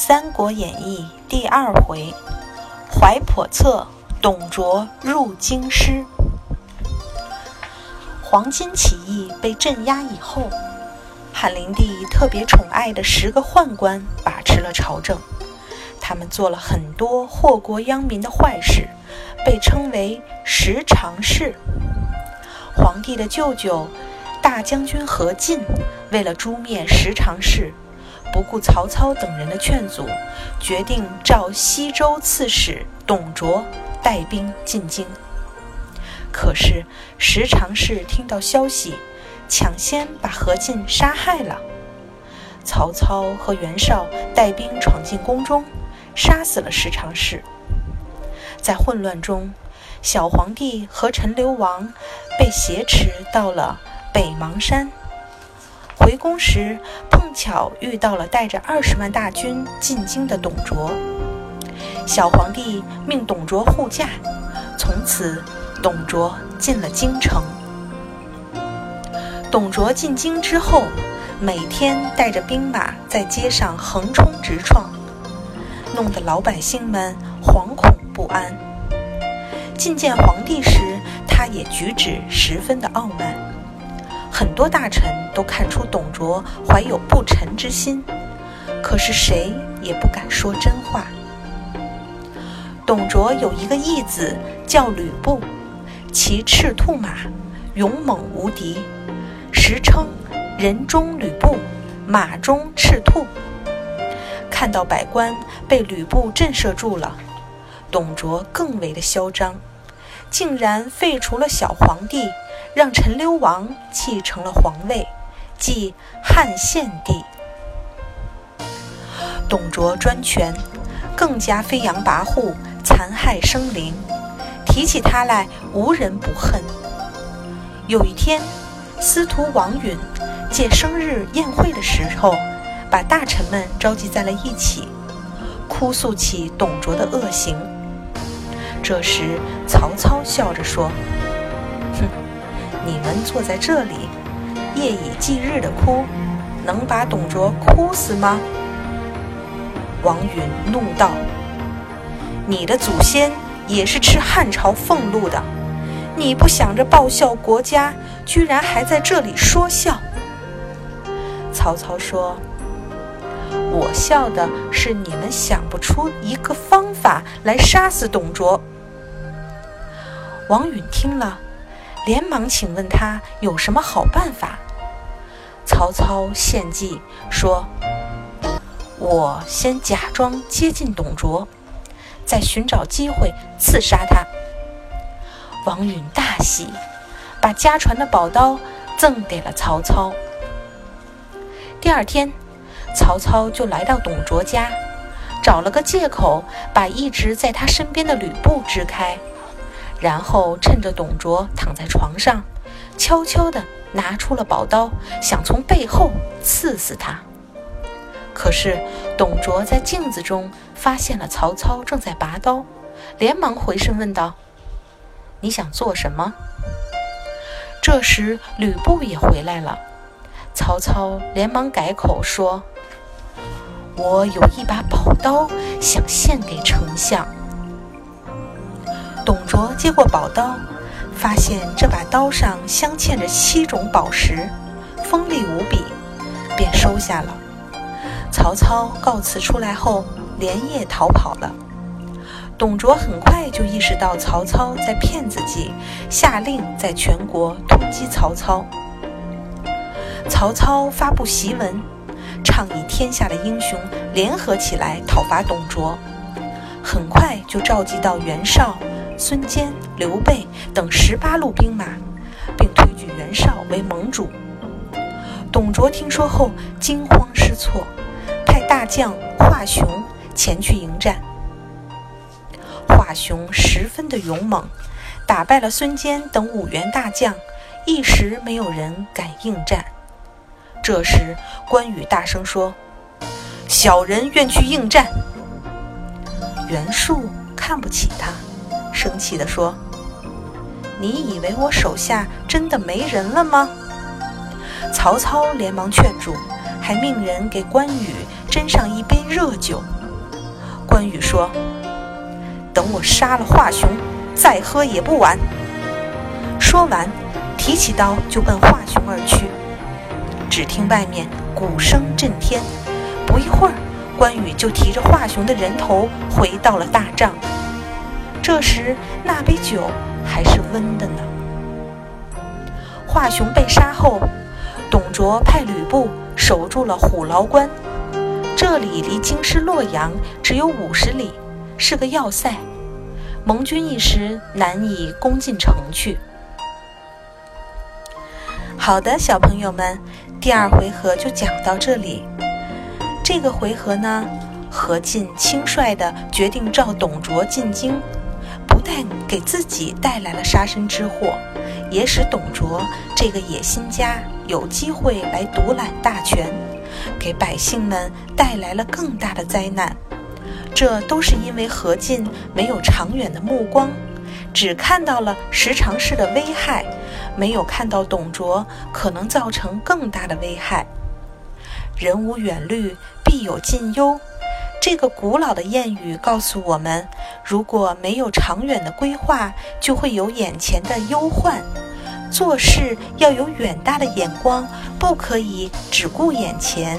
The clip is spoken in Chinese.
三国演义》第二回，怀叵测，董卓入京师。黄巾起义被镇压以后，汉灵帝特别宠爱的十个宦官把持了朝政，他们做了很多祸国殃民的坏事，被称为十常侍。皇帝的舅舅大将军何进，为了诛灭十常侍。不顾曹操等人的劝阻，决定召西州刺史董卓带兵进京。可是十常侍听到消息，抢先把何进杀害了。曹操和袁绍带兵闯进宫中，杀死了十常侍。在混乱中，小皇帝和陈留王被挟持到了北邙山。回宫时，碰巧遇到了带着二十万大军进京的董卓。小皇帝命董卓护驾，从此董卓进了京城。董卓进京之后，每天带着兵马在街上横冲直撞，弄得老百姓们惶恐不安。觐见皇帝时，他也举止十分的傲慢。很多大臣都看出董卓怀有不臣之心，可是谁也不敢说真话。董卓有一个义子叫吕布，骑赤兔马，勇猛无敌，时称“人中吕布，马中赤兔”。看到百官被吕布震慑住了，董卓更为的嚣张，竟然废除了小皇帝。让陈留王继承了皇位，即汉献帝。董卓专权，更加飞扬跋扈，残害生灵。提起他来，无人不恨。有一天，司徒王允借生日宴会的时候，把大臣们召集在了一起，哭诉起董卓的恶行。这时，曹操笑着说。你们坐在这里，夜以继日的哭，能把董卓哭死吗？王允怒道：“你的祖先也是吃汉朝俸禄的，你不想着报效国家，居然还在这里说笑。”曹操说：“我笑的是你们想不出一个方法来杀死董卓。”王允听了。连忙请问他有什么好办法。曹操献计说：“我先假装接近董卓，再寻找机会刺杀他。”王允大喜，把家传的宝刀赠给了曹操。第二天，曹操就来到董卓家，找了个借口把一直在他身边的吕布支开。然后趁着董卓躺在床上，悄悄地拿出了宝刀，想从背后刺死他。可是董卓在镜子中发现了曹操正在拔刀，连忙回身问道：“你想做什么？”这时吕布也回来了，曹操连忙改口说：“我有一把宝刀，想献给丞相。”卓接过宝刀，发现这把刀上镶嵌着七种宝石，锋利无比，便收下了。曹操告辞出来后，连夜逃跑了。董卓很快就意识到曹操在骗自己，下令在全国通缉曹操。曹操发布檄文，倡议天下的英雄联合起来讨伐董卓。很快就召集到袁绍。孙坚、刘备等十八路兵马，并推举袁绍为盟主。董卓听说后惊慌失措，派大将华雄前去迎战。华雄十分的勇猛，打败了孙坚等五员大将，一时没有人敢应战。这时关羽大声说：“小人愿去应战。”袁术看不起他。生气地说：“你以为我手下真的没人了吗？”曹操连忙劝住，还命人给关羽斟上一杯热酒。关羽说：“等我杀了华雄，再喝也不晚。”说完，提起刀就奔华雄而去。只听外面鼓声震天，不一会儿，关羽就提着华雄的人头回到了大帐。这时，那杯酒还是温的呢。华雄被杀后，董卓派吕布守住了虎牢关。这里离京师洛阳只有五十里，是个要塞，盟军一时难以攻进城去。好的，小朋友们，第二回合就讲到这里。这个回合呢，何进轻率地决定召董卓进京，但给自己带来了杀身之祸，也使董卓这个野心家有机会来独揽大权，给百姓们带来了更大的灾难。这都是因为何进没有长远的目光，只看到了十常侍的危害。没有看到董卓可能造成更大的危害。人无远虑，必有近忧。这个古老的谚语告诉我们：如果没有长远的规划，就会有眼前的忧患。做事要有远大的眼光，不可以只顾眼前。